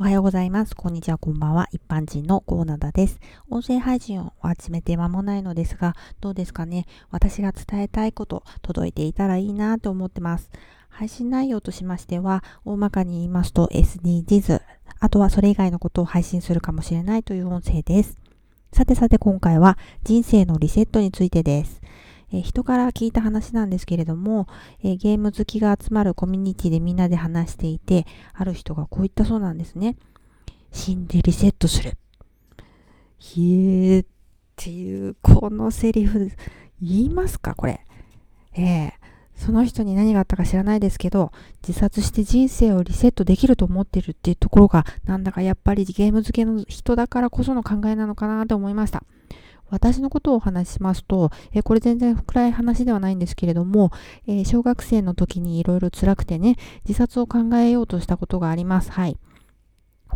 おはようございます。こんにちは、こんばんは。一般人のコーナダです。音声配信を集めて間もないのですが、どうですかね私が伝えたいこと、届いていたらいいなと思ってます。配信内容としましては、大まかに言いますと SDGs、あとはそれ以外のことを配信するかもしれないという音声です。さてさて今回は人生のリセットについてです。え人から聞いた話なんですけれども、えゲーム好きが集まるコミュニティでみんなで話していて、ある人がこう言ったそうなんですね。死んでリセットする。ひえーっていう、このセリフ、言いますかこれ。ええーその人に何があったか知らないですけど、自殺して人生をリセットできると思ってるっていうところが、なんだかやっぱりゲーム付けの人だからこその考えなのかなと思いました。私のことをお話ししますと、えこれ全然暗い話ではないんですけれども、え小学生の時にいろいろ辛くてね、自殺を考えようとしたことがあります。はい。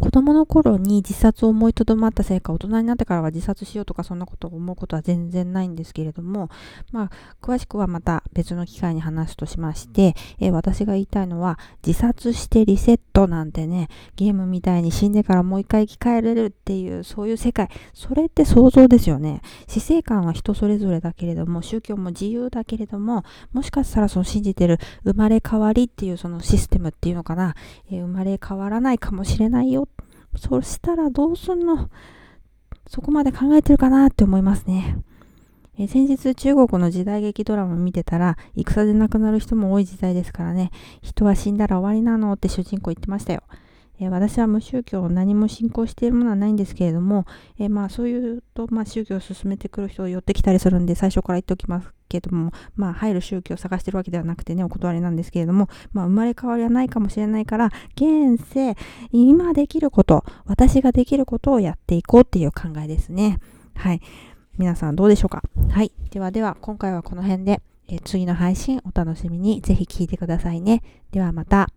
子供の頃に自殺を思いとどまったせいか、大人になってからは自殺しようとかそんなことを思うことは全然ないんですけれども、まあ、詳しくはまた別の機会に話すとしまして、えー、私が言いたいのは、自殺してリセットなんてね、ゲームみたいに死んでからもう一回生き返れるっていう、そういう世界、それって想像ですよね。死生観は人それぞれだけれども、宗教も自由だけれども、もしかしたらその信じてる生まれ変わりっていうそのシステムっていうのかな、えー、生まれ変わらないかもしれないよそしたらどうすんの？そこまで考えてるかなって思いますね。え先日中国の時代劇ドラマ見てたら戦で亡くなる人も多い時代ですからね人は死んだら終わりなのって主人公言ってましたよ。え私は無宗教を何も信仰しているものはないんですけれども、えまあそういうと、まあ、宗教を進めてくる人を寄ってきたりするんで最初から言っておきますけどもまあ入る宗教を探してるわけではなくてねお断りなんですけれども、まあ、生まれ変わりはないかもしれないから現世今できること私ができることをやっていこうっていう考えですね。はい。皆さんどうでしょうか？はい。ではでは今回はこの辺で、え次の配信お楽しみに。ぜひ聞いてくださいね。ではまた。